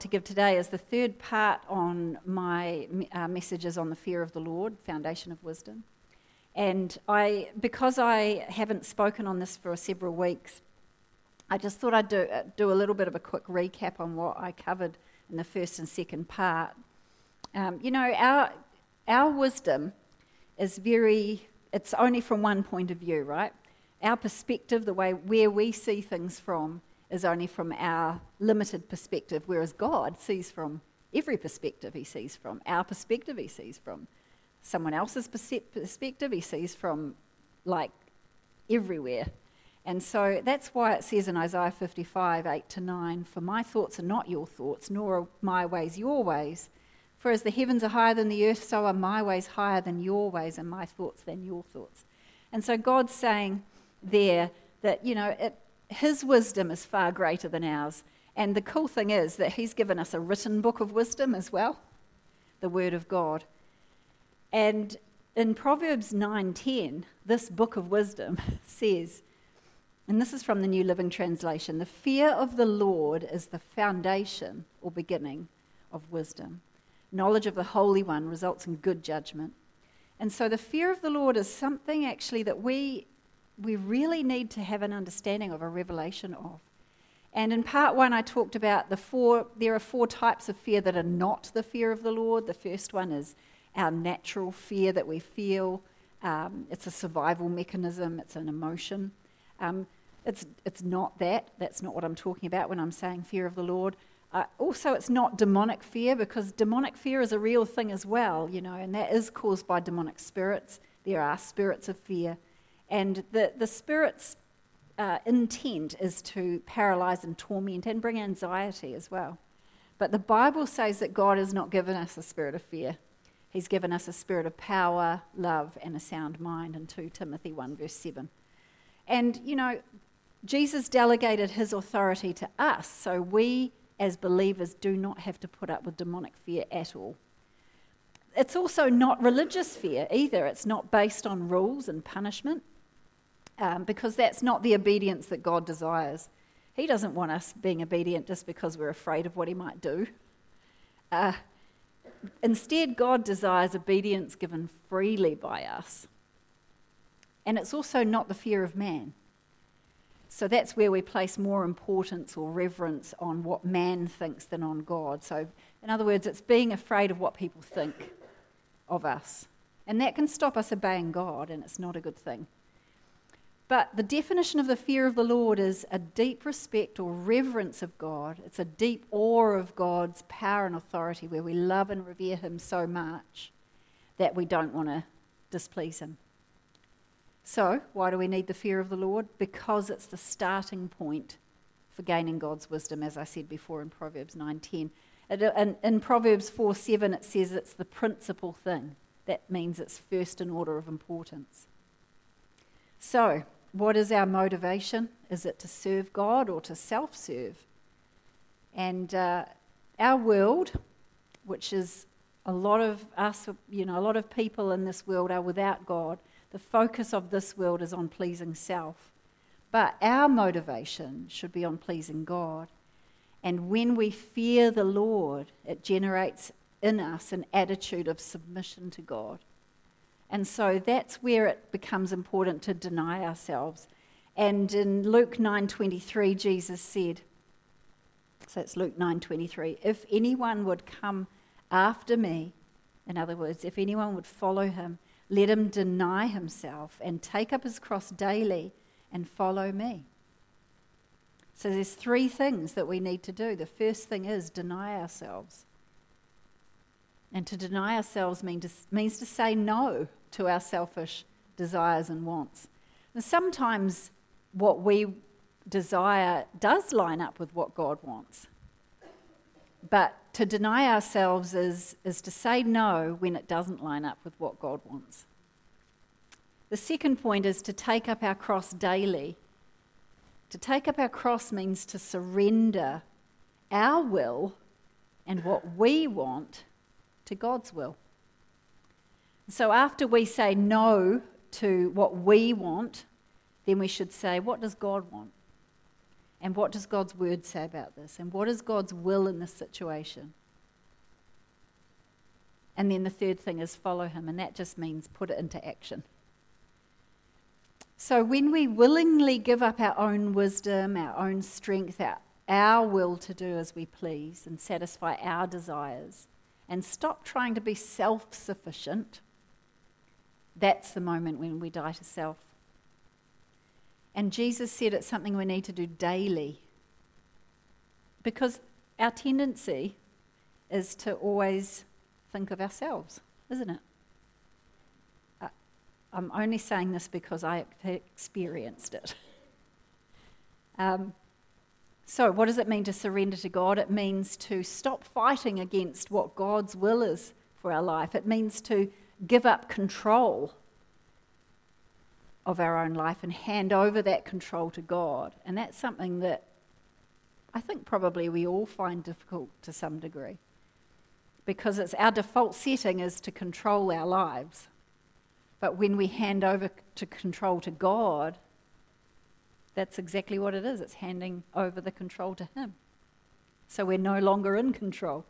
to give today is the third part on my uh, messages on the fear of the Lord, foundation of wisdom. And I, because I haven't spoken on this for several weeks, I just thought I'd do, uh, do a little bit of a quick recap on what I covered in the first and second part. Um, you know, our, our wisdom is very, it's only from one point of view, right? Our perspective, the way where we see things from, is only from our limited perspective, whereas God sees from every perspective he sees from. Our perspective he sees from. Someone else's perspective he sees from, like, everywhere. And so that's why it says in Isaiah 55, 8 to 9, For my thoughts are not your thoughts, nor are my ways your ways. For as the heavens are higher than the earth, so are my ways higher than your ways, and my thoughts than your thoughts. And so God's saying there that, you know, it, his wisdom is far greater than ours. And the cool thing is that he's given us a written book of wisdom as well, the word of God. And in Proverbs 9:10, this book of wisdom says, and this is from the New Living Translation, the fear of the Lord is the foundation or beginning of wisdom. Knowledge of the Holy One results in good judgment. And so the fear of the Lord is something actually that we we really need to have an understanding of, a revelation of. And in part one, I talked about the four, there are four types of fear that are not the fear of the Lord. The first one is our natural fear that we feel. Um, it's a survival mechanism, it's an emotion. Um, it's, it's not that. That's not what I'm talking about when I'm saying fear of the Lord. Uh, also, it's not demonic fear because demonic fear is a real thing as well, you know, and that is caused by demonic spirits. There are spirits of fear. And the, the Spirit's uh, intent is to paralyze and torment and bring anxiety as well. But the Bible says that God has not given us a spirit of fear. He's given us a spirit of power, love, and a sound mind in 2 Timothy 1, verse 7. And, you know, Jesus delegated his authority to us, so we as believers do not have to put up with demonic fear at all. It's also not religious fear either. It's not based on rules and punishment um, because that's not the obedience that God desires. He doesn't want us being obedient just because we're afraid of what He might do. Uh, instead, God desires obedience given freely by us. And it's also not the fear of man. So that's where we place more importance or reverence on what man thinks than on God. So, in other words, it's being afraid of what people think of us. And that can stop us obeying God, and it's not a good thing. But the definition of the fear of the Lord is a deep respect or reverence of God. It's a deep awe of God's power and authority where we love and revere Him so much that we don't want to displease Him. So, why do we need the fear of the Lord? Because it's the starting point for gaining God's wisdom, as I said before in Proverbs 9:10. Uh, in, in Proverbs 4:7, it says it's the principal thing. That means it's first in order of importance. So, what is our motivation? Is it to serve God or to self serve? And uh, our world, which is a lot of us, you know, a lot of people in this world are without God. The focus of this world is on pleasing self. But our motivation should be on pleasing God. And when we fear the Lord, it generates in us an attitude of submission to God. And so that's where it becomes important to deny ourselves. And in Luke 9:23 Jesus said, so it's Luke 9:23, if anyone would come after me, in other words, if anyone would follow him, let him deny himself and take up his cross daily and follow me. So there's three things that we need to do. The first thing is deny ourselves. And to deny ourselves mean to, means to say no to our selfish desires and wants. And sometimes what we desire does line up with what God wants. But to deny ourselves is, is to say no when it doesn't line up with what God wants. The second point is to take up our cross daily. To take up our cross means to surrender our will and what we want to God's will. So after we say no to what we want, then we should say, what does God want? And what does God's word say about this? And what is God's will in this situation? And then the third thing is follow him, and that just means put it into action. So when we willingly give up our own wisdom, our own strength, our, our will to do as we please and satisfy our desires, and stop trying to be self sufficient, that's the moment when we die to self. And Jesus said it's something we need to do daily. Because our tendency is to always think of ourselves, isn't it? I'm only saying this because I experienced it. Um, so, what does it mean to surrender to God? It means to stop fighting against what God's will is for our life. It means to give up control of our own life and hand over that control to God. And that's something that I think probably we all find difficult to some degree because it's our default setting is to control our lives. But when we hand over to control to God, that's exactly what it is. It's handing over the control to Him. So we're no longer in control.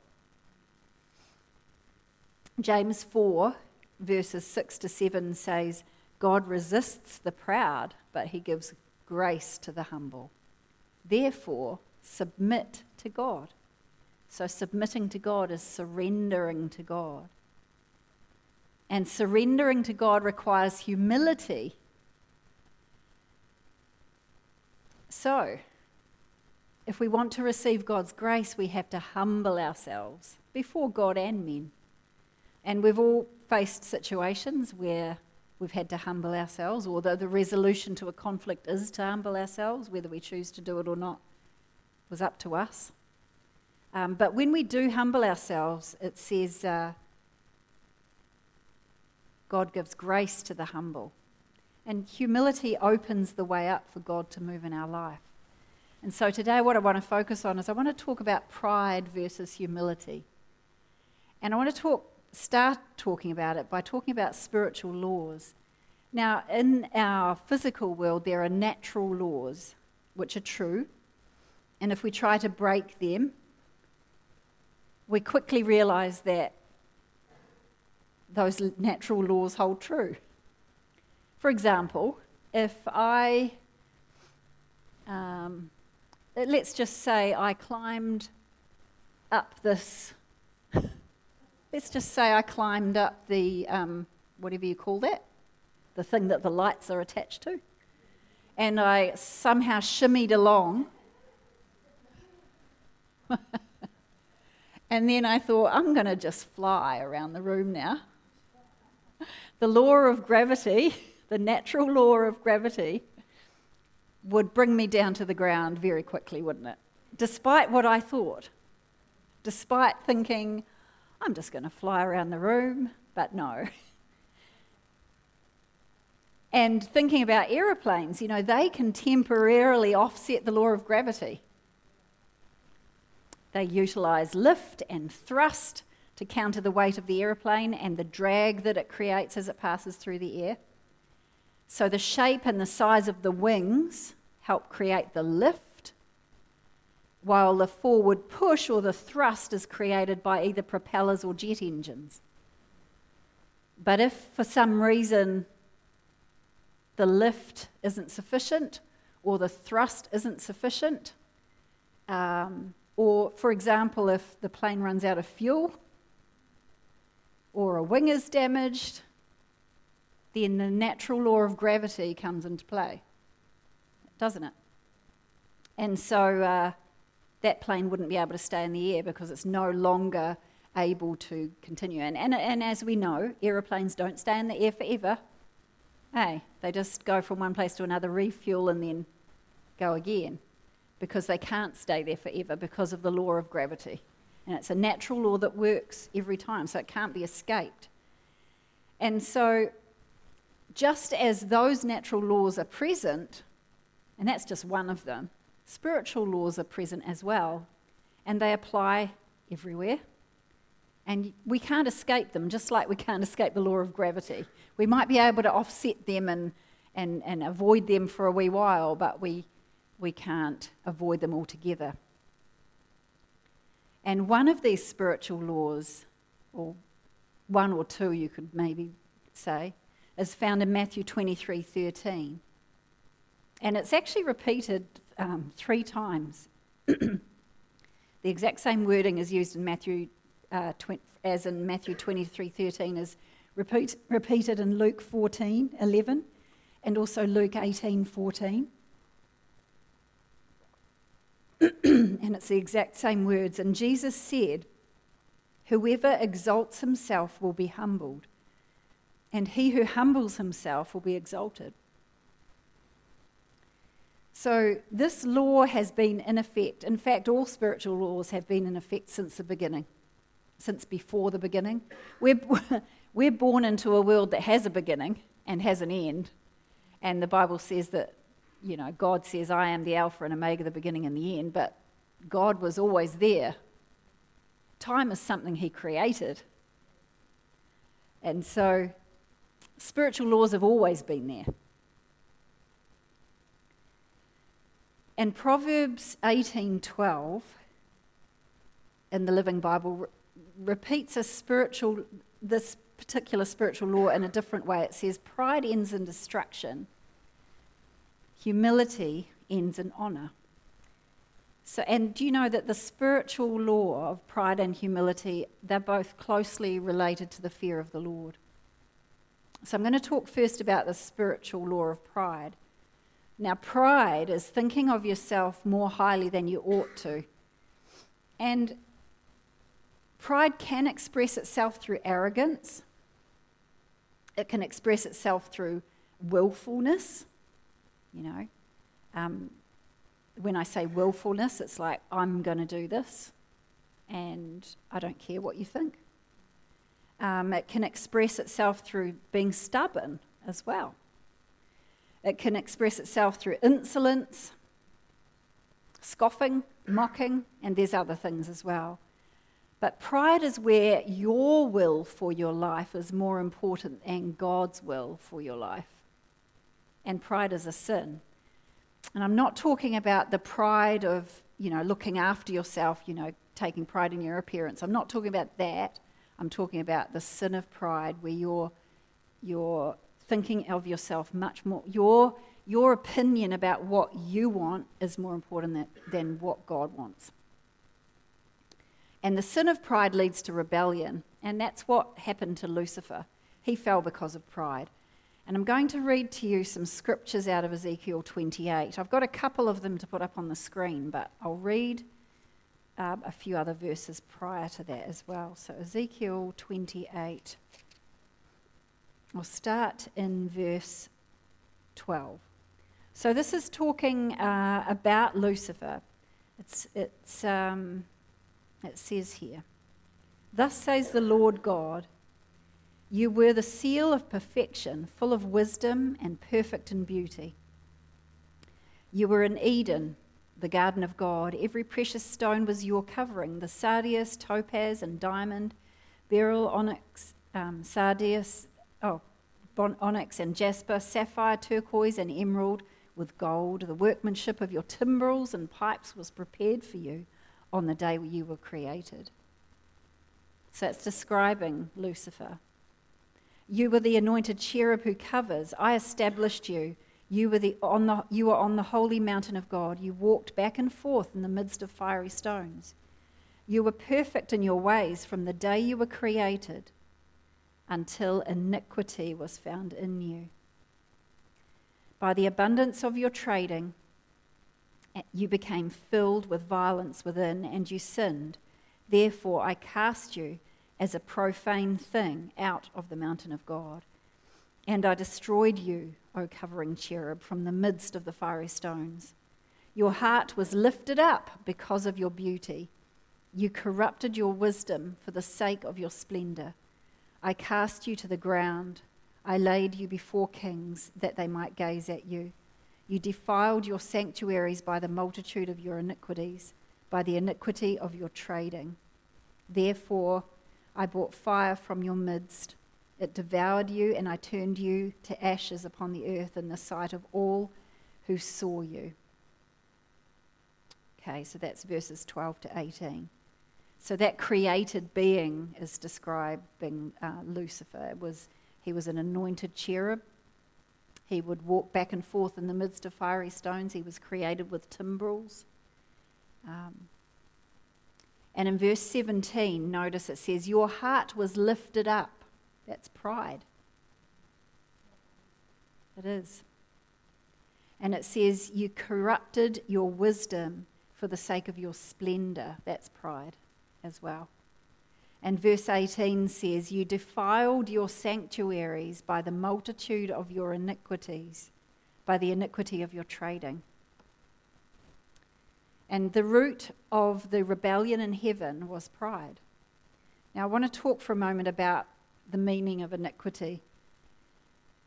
James 4, verses 6 to 7 says, God resists the proud, but he gives grace to the humble. Therefore, submit to God. So, submitting to God is surrendering to God. And surrendering to God requires humility. So, if we want to receive God's grace, we have to humble ourselves before God and men. And we've all faced situations where we've had to humble ourselves, although the resolution to a conflict is to humble ourselves, whether we choose to do it or not was up to us. Um, but when we do humble ourselves, it says uh, God gives grace to the humble. And humility opens the way up for God to move in our life. And so today, what I want to focus on is I want to talk about pride versus humility. And I want to talk start talking about it by talking about spiritual laws. Now, in our physical world, there are natural laws which are true, and if we try to break them, we quickly realize that those natural laws hold true. For example, if I, um, let's just say I climbed up this let's just say I climbed up the, um, whatever you call that, the thing that the lights are attached to, and I somehow shimmied along. and then I thought, I'm going to just fly around the room now. The law of gravity, the natural law of gravity, would bring me down to the ground very quickly, wouldn't it? Despite what I thought, despite thinking, I'm just going to fly around the room, but no. And thinking about aeroplanes, you know, they can temporarily offset the law of gravity. They utilize lift and thrust to counter the weight of the aeroplane and the drag that it creates as it passes through the air. So the shape and the size of the wings help create the lift while the forward push or the thrust is created by either propellers or jet engines. But if for some reason the lift isn't sufficient or the thrust isn't sufficient, um, or for example, if the plane runs out of fuel or a wing is damaged, then the natural law of gravity comes into play, doesn't it? And so, uh, that plane wouldn't be able to stay in the air because it's no longer able to continue. And, and, and as we know, aeroplanes don't stay in the air forever. Hey, they just go from one place to another, refuel, and then go again because they can't stay there forever because of the law of gravity. And it's a natural law that works every time, so it can't be escaped. And so, just as those natural laws are present, and that's just one of them, spiritual laws are present as well, and they apply everywhere. And we can't escape them, just like we can't escape the law of gravity. We might be able to offset them and, and, and avoid them for a wee while, but we, we can't avoid them altogether. And one of these spiritual laws, or one or two you could maybe say, is found in Matthew 23 13. And it's actually repeated um, three times. the exact same wording is used in Matthew, uh, tw- as in Matthew 23 13, is repeat, repeated in Luke 14 11 and also Luke 18 14. and it's the exact same words. And Jesus said, Whoever exalts himself will be humbled, and he who humbles himself will be exalted. So, this law has been in effect. In fact, all spiritual laws have been in effect since the beginning, since before the beginning. We're, we're born into a world that has a beginning and has an end. And the Bible says that, you know, God says, I am the Alpha and Omega, the beginning and the end. But God was always there. Time is something He created. And so, spiritual laws have always been there. And Proverbs 18:12 in the Living Bible re- repeats a spiritual this particular spiritual law in a different way. It says pride ends in destruction. Humility ends in honor. So and do you know that the spiritual law of pride and humility they're both closely related to the fear of the Lord. So I'm going to talk first about the spiritual law of pride. Now, pride is thinking of yourself more highly than you ought to. And pride can express itself through arrogance, it can express itself through willfulness. You know, um, when I say willfulness, it's like, I'm going to do this, and I don't care what you think. Um, it can express itself through being stubborn as well. It can express itself through insolence, scoffing, mocking, and there's other things as well. But pride is where your will for your life is more important than God's will for your life. And pride is a sin. And I'm not talking about the pride of, you know, looking after yourself, you know, taking pride in your appearance. I'm not talking about that. I'm talking about the sin of pride where you're, you're thinking of yourself much more. Your, your opinion about what you want is more important than, than what God wants. And the sin of pride leads to rebellion, and that's what happened to Lucifer. He fell because of pride. And I'm going to read to you some scriptures out of Ezekiel 28. I've got a couple of them to put up on the screen, but I'll read um, a few other verses prior to that as well. So, Ezekiel 28. We'll start in verse 12. So, this is talking uh, about Lucifer. It's, it's, um, it says here Thus says the Lord God, You were the seal of perfection, full of wisdom and perfect in beauty. You were in Eden, the garden of God. Every precious stone was your covering the sardius, topaz, and diamond, beryl, onyx, um, sardius, onyx and jasper, sapphire, turquoise, and emerald with gold. The workmanship of your timbrels and pipes was prepared for you on the day you were created. So it's describing Lucifer. You were the anointed cherub who covers. I established you. You were, the, on the, you were on the holy mountain of God. You walked back and forth in the midst of fiery stones. You were perfect in your ways from the day you were created until iniquity was found in you. By the abundance of your trading, eh, you became filled with violence within and you sinned. Therefore, I cast you as a profane thing out of the mountain of God. And I destroyed you, O covering cherub, from the midst of the fiery stones. Your heart was lifted up because of your beauty. You corrupted your wisdom for the sake of your splendor. I cast you to the ground. I laid you before kings that they might gaze at you. You defiled your sanctuaries by the multitude of your iniquities, by the iniquity of your trading. Therefore, I brought fire from your midst. It devoured you, and I turned you to ashes upon the earth in the sight of all who saw you. Okay, so that's verses 12 to 18. So that created being is describing uh, Lucifer. It was, he was an anointed cherub. He would walk back and forth in the midst of fiery stones. He was created with timbrels. Um, and in verse 17, notice it says, Your heart was lifted up. That's pride. It is. And it says, You corrupted your wisdom for the sake of your splendor. That's pride as well. And verse 18 says, You defiled your sanctuaries by the multitude of your iniquities, by the iniquity of your trading. And the root of the rebellion in heaven was pride. Now, I want to talk for a moment about the meaning of iniquity.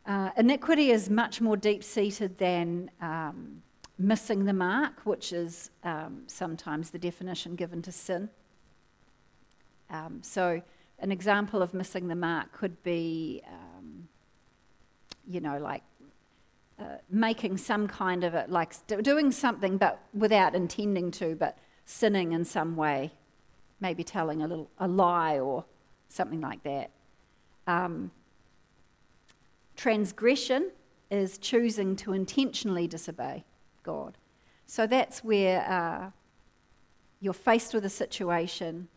Uh, iniquity is much more deep seated than um, missing the mark, which is um, sometimes the definition given to sin. Um, so, an example of missing the mark could be, um, you know, like uh, making some kind of it, like doing something but without intending to, but sinning in some way, maybe telling a little a lie or something like that. Um, transgression is choosing to intentionally disobey God. So that's where uh, you're faced with a situation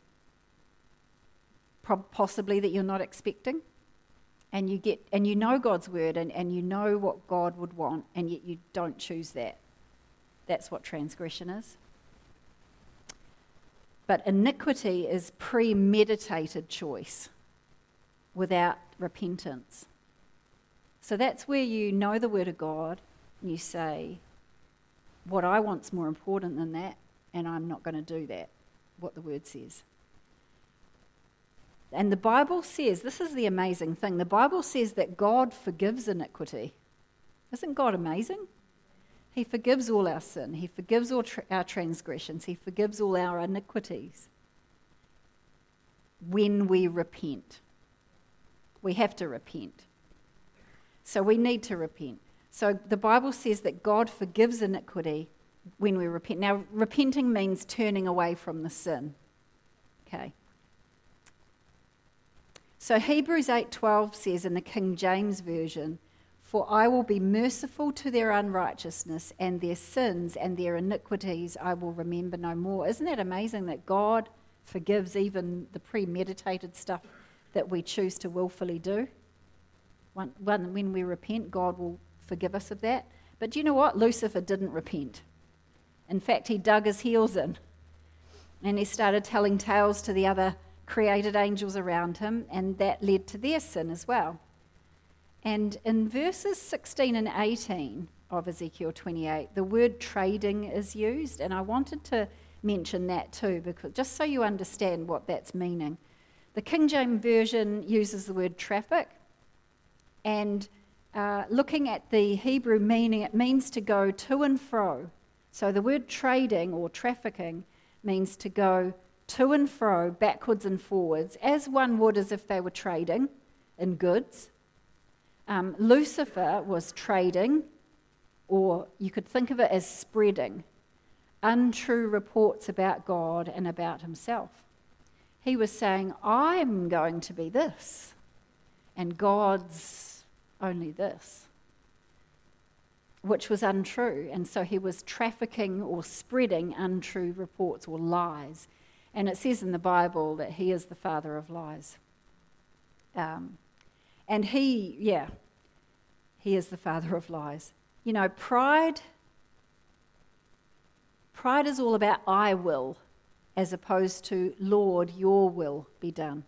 possibly that you're not expecting and you get and you know God's word and, and you know what God would want and yet you don't choose that. That's what transgression is. But iniquity is premeditated choice without repentance. So that's where you know the word of God and you say, What I want's more important than that, and I'm not going to do that, what the word says. And the Bible says, this is the amazing thing the Bible says that God forgives iniquity. Isn't God amazing? He forgives all our sin, He forgives all tra- our transgressions, He forgives all our iniquities when we repent. We have to repent. So we need to repent. So the Bible says that God forgives iniquity when we repent. Now, repenting means turning away from the sin. Okay. So Hebrews 8:12 says in the King James version, "For I will be merciful to their unrighteousness and their sins and their iniquities I will remember no more." Isn't that amazing that God forgives even the premeditated stuff that we choose to willfully do? When we repent, God will forgive us of that. But do you know what? Lucifer didn't repent. In fact, he dug his heels in and he started telling tales to the other created angels around him, and that led to their sin as well. And in verses 16 and 18 of Ezekiel 28, the word trading is used, and I wanted to mention that too, because just so you understand what that's meaning. The King James Version uses the word traffic, and uh, looking at the Hebrew meaning, it means to go to and fro. So the word trading or trafficking means to go to and fro, backwards and forwards, as one would as if they were trading in goods. Um, Lucifer was trading, or you could think of it as spreading, untrue reports about God and about himself. He was saying, I'm going to be this, and God's only this, which was untrue. And so he was trafficking or spreading untrue reports or lies and it says in the Bible that he is the father of lies. Um, and he, yeah, he is the father of lies. You know, pride, pride is all about I will, as opposed to Lord, your will be done.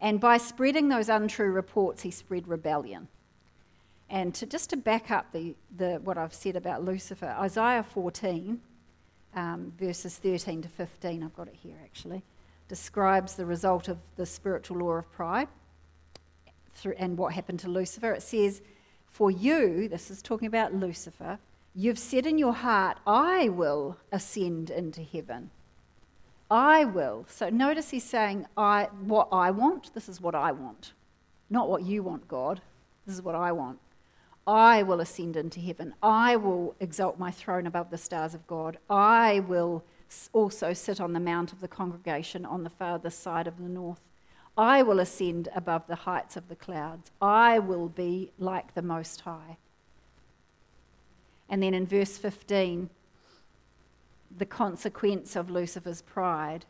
And by spreading those untrue reports, he spread rebellion. And to, just to back up the, the, what I've said about Lucifer, Isaiah 14 um, verses 13 to 15, I've got it here actually, describes the result of the spiritual law of pride through, and what happened to Lucifer. It says, For you, this is talking about Lucifer, you've said in your heart, I will ascend into heaven. I will. So notice he's saying, I, what I want, this is what I want. Not what you want, God. This is what I want. I will ascend into heaven. I will exalt my throne above the stars of God. I will also sit on the mount of the congregation on the farthest side of the north. I will ascend above the heights of the clouds. I will be like the Most High. And then in verse 15, the consequence of Lucifer's pride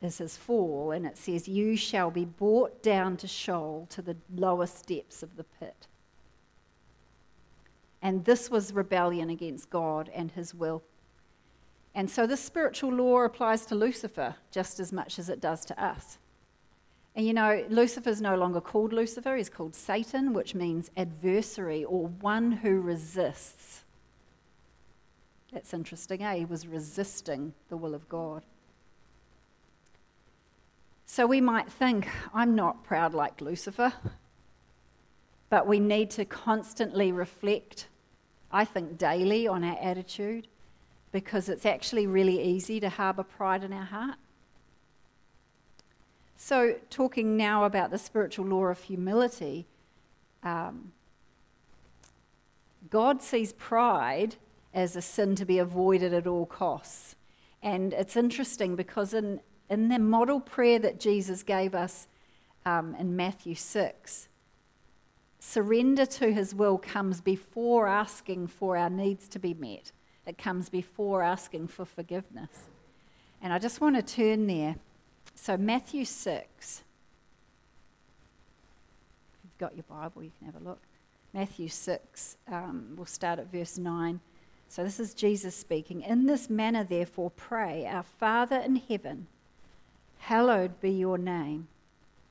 is his fall, and it says, You shall be brought down to Sheol, to the lowest depths of the pit. And this was rebellion against God and his will. And so this spiritual law applies to Lucifer just as much as it does to us. And you know, Lucifer is no longer called Lucifer, he's called Satan, which means adversary or one who resists. That's interesting, eh? He was resisting the will of God. So we might think, I'm not proud like Lucifer, but we need to constantly reflect, I think daily, on our attitude because it's actually really easy to harbour pride in our heart. So, talking now about the spiritual law of humility, um, God sees pride as a sin to be avoided at all costs. And it's interesting because in in the model prayer that Jesus gave us um, in Matthew 6, surrender to his will comes before asking for our needs to be met. It comes before asking for forgiveness. And I just want to turn there. So, Matthew 6. If you've got your Bible, you can have a look. Matthew 6, um, we'll start at verse 9. So, this is Jesus speaking. In this manner, therefore, pray, Our Father in heaven Hallowed be your name,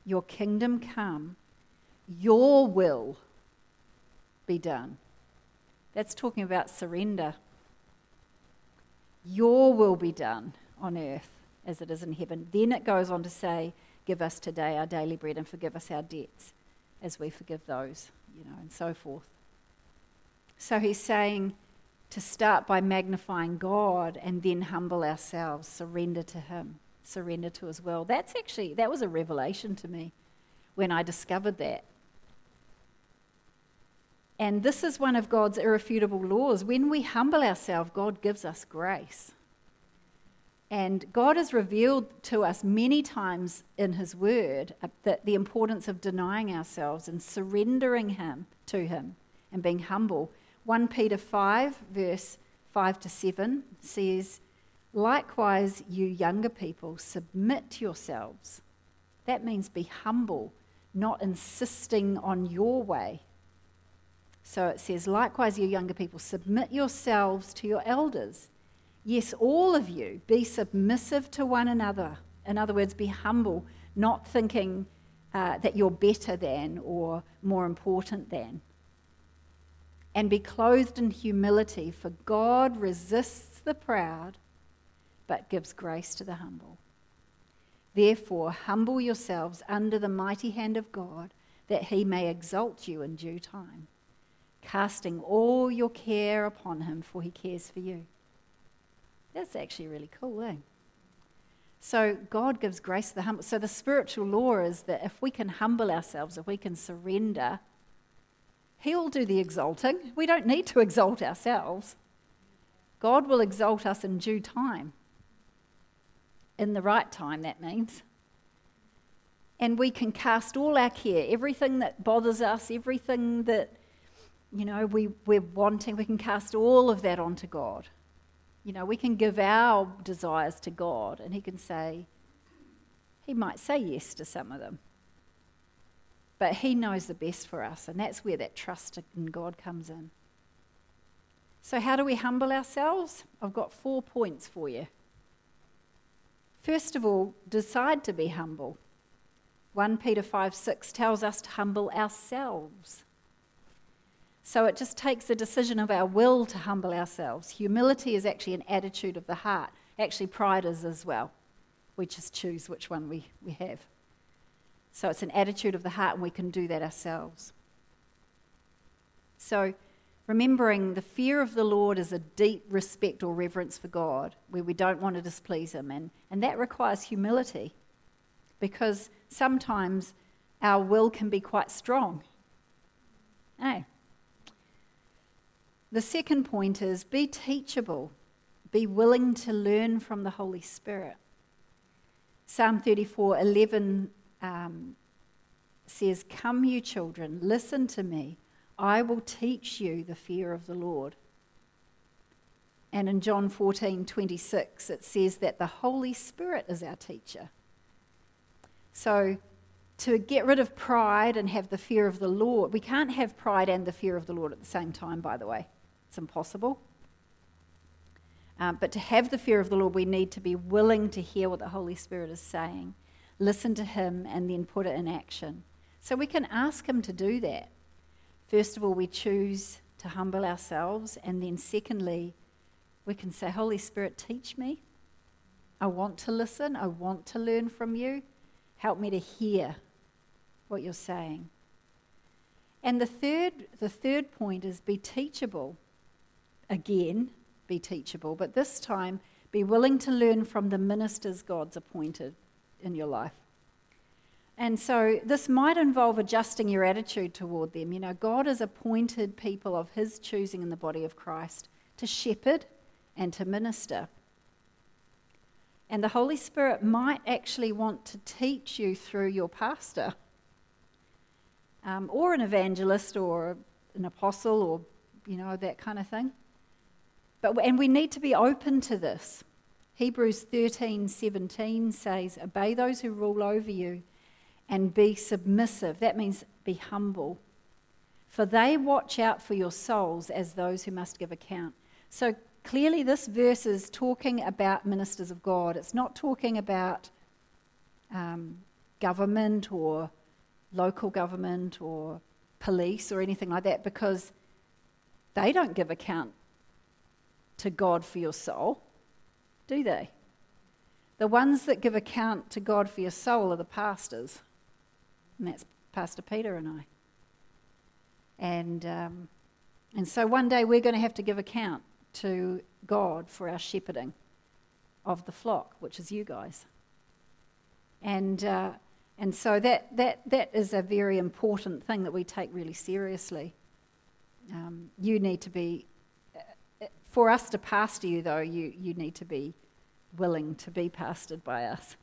your kingdom come, your will be done. That's talking about surrender. Your will be done on earth as it is in heaven. Then it goes on to say, Give us today our daily bread and forgive us our debts as we forgive those, you know, and so forth. So he's saying to start by magnifying God and then humble ourselves, surrender to Him surrender to as well. That's actually, that was a revelation to me when I discovered that. And this is one of God's irrefutable laws. When we humble ourselves, God gives us grace. And God has revealed to us many times in His Word uh, that the importance of denying ourselves and surrendering Him to Him and being humble. 1 Peter 5, verse 5 to 7 says, Likewise, you younger people, submit yourselves. That means be humble, not insisting on your way. So it says, likewise, you younger people, submit yourselves to your elders. Yes, all of you, be submissive to one another. In other words, be humble, not thinking uh, that you're better than or more important than. And be clothed in humility, for God resists the proud but gives grace to the humble. Therefore, humble yourselves under the mighty hand of God, that he may exalt you in due time, casting all your care upon him, for he cares for you. That's actually really cool, eh? So, God gives grace to the humble. So, the spiritual law is that if we can humble ourselves, if we can surrender, He'll do the exalting. We don't need to exalt ourselves. God will exalt us in due time in the right time, that means. And we can cast all our care, everything that bothers us, everything that, you know, we, we're wanting, we can cast all of that onto God. You know, we can give our desires to God, and He can say, He might say yes to some of them. But He knows the best for us, and that's where that trust in God comes in. So, how do we humble ourselves? I've got four points for you. First of all, decide to be humble. 1 Peter 5 6 tells us to humble ourselves. So it just takes a decision of our will to humble ourselves. Humility is actually an attitude of the heart. Actually, pride is as well. We just choose which one we, we have. So it's an attitude of the heart, and we can do that ourselves. So, remembering the fear of the Lord is a deep respect or reverence for God, where we don't want to displease Him. And, and that requires humility because sometimes our will can be quite strong. Hey, the second point is be teachable, be willing to learn from the Holy Spirit. Psalm 34 11 um, says, Come, you children, listen to me. I will teach you the fear of the Lord. And in John 14 26, it says that the Holy Spirit is our teacher. So, to get rid of pride and have the fear of the Lord, we can't have pride and the fear of the Lord at the same time, by the way. It's impossible. Um, but to have the fear of the Lord, we need to be willing to hear what the Holy Spirit is saying, listen to Him, and then put it in action. So we can ask Him to do that. First of all, we choose to humble ourselves, and then secondly, we can say, Holy Spirit, teach me. I want to listen. I want to learn from you. Help me to hear what you're saying. And the third, the third point is be teachable. Again, be teachable, but this time be willing to learn from the ministers God's appointed in your life. And so this might involve adjusting your attitude toward them. You know, God has appointed people of His choosing in the body of Christ to shepherd and to minister. And the Holy Spirit might actually want to teach you through your pastor, um, or an evangelist, or an apostle, or you know that kind of thing. But and we need to be open to this. Hebrews 13:17 says, "Obey those who rule over you, and be submissive." That means be humble, for they watch out for your souls as those who must give account. So clearly, this verse is talking about ministers of God. It's not talking about um, government or local government or police or anything like that because they don't give account to God for your soul, do they? The ones that give account to God for your soul are the pastors, and that's Pastor Peter and I. And, um, and so one day we're going to have to give account to God for our shepherding of the flock, which is you guys. And, uh, and so that, that, that is a very important thing that we take really seriously. Um, you need to be, for us to pastor you, though, you, you need to be willing to be pastored by us.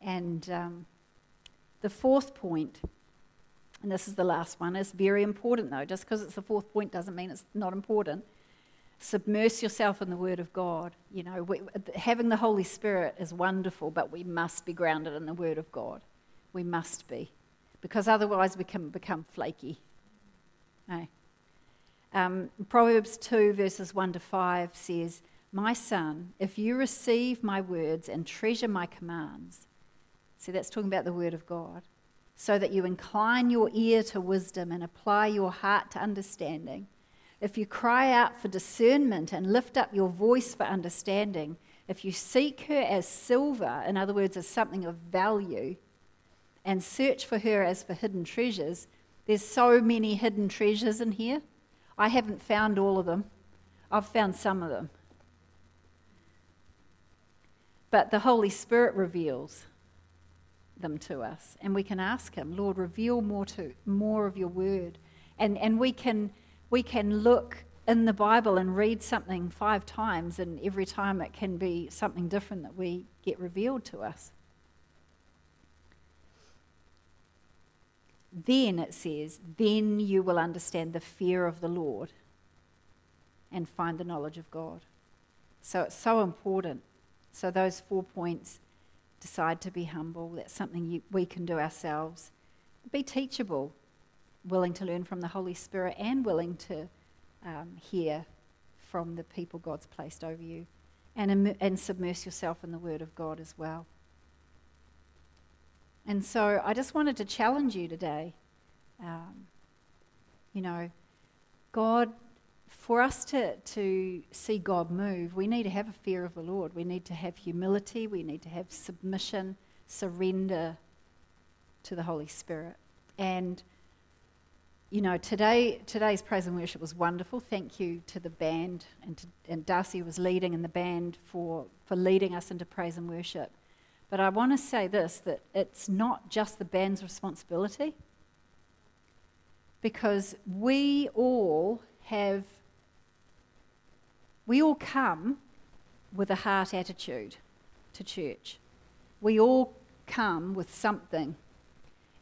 And um, the fourth point, and this is the last one, is very important, though. Just because it's the fourth point doesn't mean it's not important submerse yourself in the Word of God. You know, we, having the Holy Spirit is wonderful, but we must be grounded in the Word of God. We must be, because otherwise we can become flaky. No. Um, Proverbs 2, verses 1 to 5 says, My son, if you receive my words and treasure my commands, see, that's talking about the Word of God, so that you incline your ear to wisdom and apply your heart to understanding if you cry out for discernment and lift up your voice for understanding, if you seek her as silver, in other words, as something of value, and search for her as for hidden treasures, there's so many hidden treasures in here. I haven't found all of them, I've found some of them. But the Holy Spirit reveals them to us, and we can ask Him, Lord, reveal more, to, more of your word. And, and we can we can look in the Bible and read something five times, and every time it can be something different that we get revealed to us. Then it says, then you will understand the fear of the Lord and find the knowledge of God. So it's so important. So, those four points decide to be humble. That's something you, we can do ourselves. Be teachable willing to learn from the Holy Spirit and willing to um, hear from the people God's placed over you and, and submerse yourself in the Word of God as well. And so I just wanted to challenge you today. Um, you know, God, for us to, to see God move, we need to have a fear of the Lord. We need to have humility. We need to have submission, surrender to the Holy Spirit. And you know, today today's praise and worship was wonderful. Thank you to the band and to, and Darcy was leading in the band for for leading us into praise and worship. But I want to say this that it's not just the band's responsibility because we all have, we all come with a heart attitude to church. We all come with something.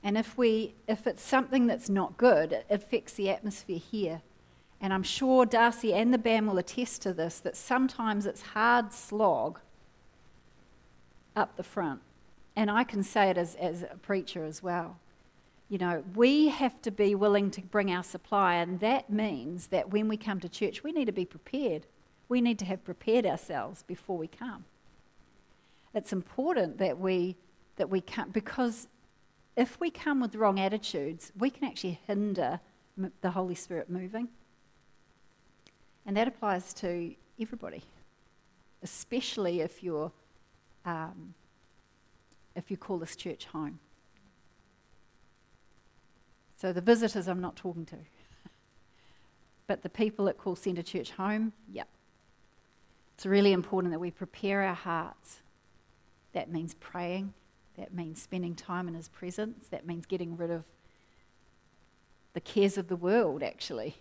And if, we, if it's something that's not good, it affects the atmosphere here. And I'm sure Darcy and the band will attest to this that sometimes it's hard slog up the front. And I can say it as, as a preacher as well. You know, we have to be willing to bring our supply, and that means that when we come to church, we need to be prepared. We need to have prepared ourselves before we come. It's important that we that we come because if we come with wrong attitudes, we can actually hinder the Holy Spirit moving. And that applies to everybody, especially if you're um, if you call this church home. So the visitors I'm not talking to. but the people that call Centre Church home, yep. It's really important that we prepare our hearts. That means praying. That means spending time in His presence. That means getting rid of the cares of the world, actually.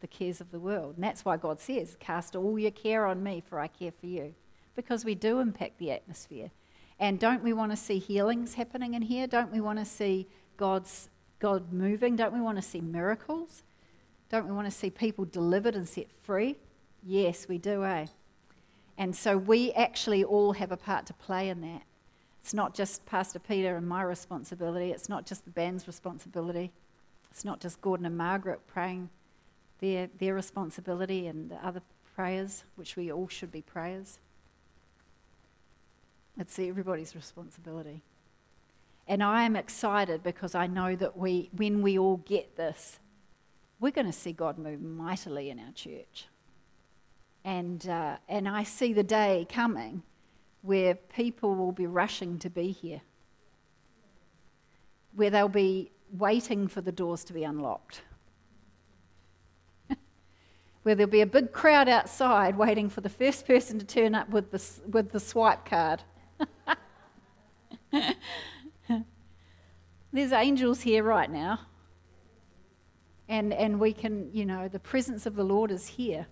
The cares of the world. And that's why God says, Cast all your care on me, for I care for you. Because we do impact the atmosphere. And don't we want to see healings happening in here? Don't we want to see God's God moving? Don't we want to see miracles? Don't we want to see people delivered and set free? Yes, we do, eh? And so we actually all have a part to play in that. It's not just Pastor Peter and my responsibility, it's not just the band's responsibility, it's not just Gordon and Margaret praying their, their responsibility and the other prayers, which we all should be prayers. It's everybody's responsibility. And I am excited because I know that we, when we all get this, we're going to see God move mightily in our church. And, uh, and I see the day coming where people will be rushing to be here, where they'll be waiting for the doors to be unlocked, where there'll be a big crowd outside waiting for the first person to turn up with the, with the swipe card. There's angels here right now. And, and we can, you know, the presence of the Lord is here.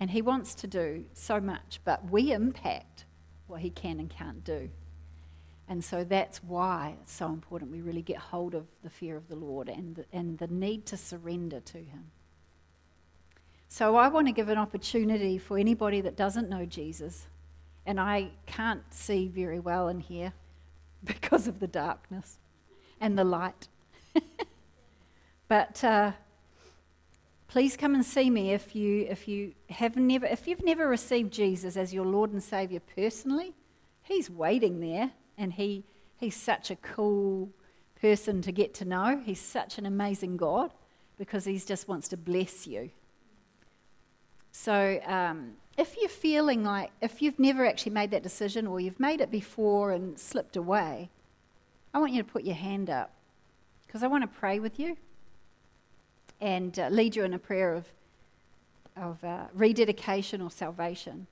And He wants to do so much, but we impact what He can and can't do. And so that's why it's so important we really get hold of the fear of the Lord and the, and the need to surrender to Him. So I want to give an opportunity for anybody that doesn't know Jesus, and I can't see very well in here because of the darkness and the light. but uh, please come and see me if you if you have never if you've never received Jesus as your Lord and Savior personally. He's waiting there, and he he's such a cool person to get to know. He's such an amazing God because he just wants to bless you. So um, if you're feeling like, if you've never actually made that decision or you've made it before and slipped away, I want you to put your hand up because I want to pray with you and uh, lead you in a prayer of, of uh, rededication or salvation.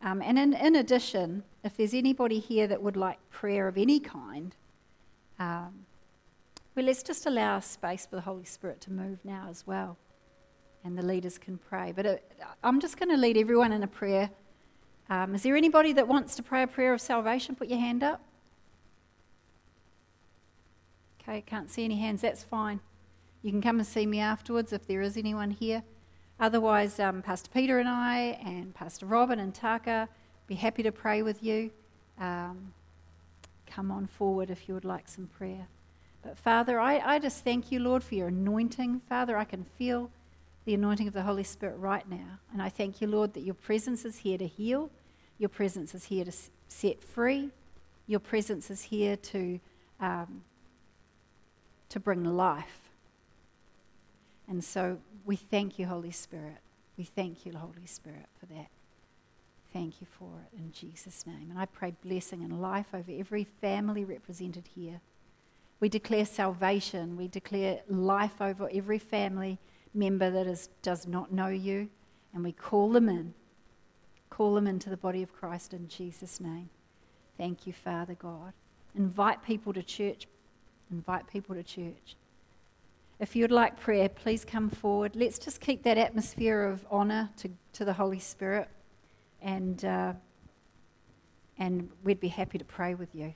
Um, and in, in addition, if there's anybody here that would like prayer of any kind, um, well, let's just allow space for the Holy Spirit to move now as well and the leaders can pray. But uh, I'm just going to lead everyone in a prayer. Um, is there anybody that wants to pray a prayer of salvation? Put your hand up. Okay, can't see any hands. That's fine. You can come and see me afterwards if there is anyone here. Otherwise, um, Pastor Peter and I, and Pastor Robin and Taka, be happy to pray with you. Um, come on forward if you would like some prayer. But Father, I, I just thank you, Lord, for your anointing. Father, I can feel the anointing of the Holy Spirit right now. And I thank you, Lord, that your presence is here to heal, your presence is here to set free, your presence is here to, um, to bring life. And so we thank you, Holy Spirit. We thank you, Holy Spirit, for that. Thank you for it in Jesus' name. And I pray blessing and life over every family represented here. We declare salvation. We declare life over every family member that is, does not know you, and we call them in. Call them into the body of Christ in Jesus' name. Thank you, Father God. Invite people to church. Invite people to church. if you'd like prayer, please come forward. Let's just keep that atmosphere of honour to, to the Holy Spirit, and, uh, and we'd be happy to pray with you.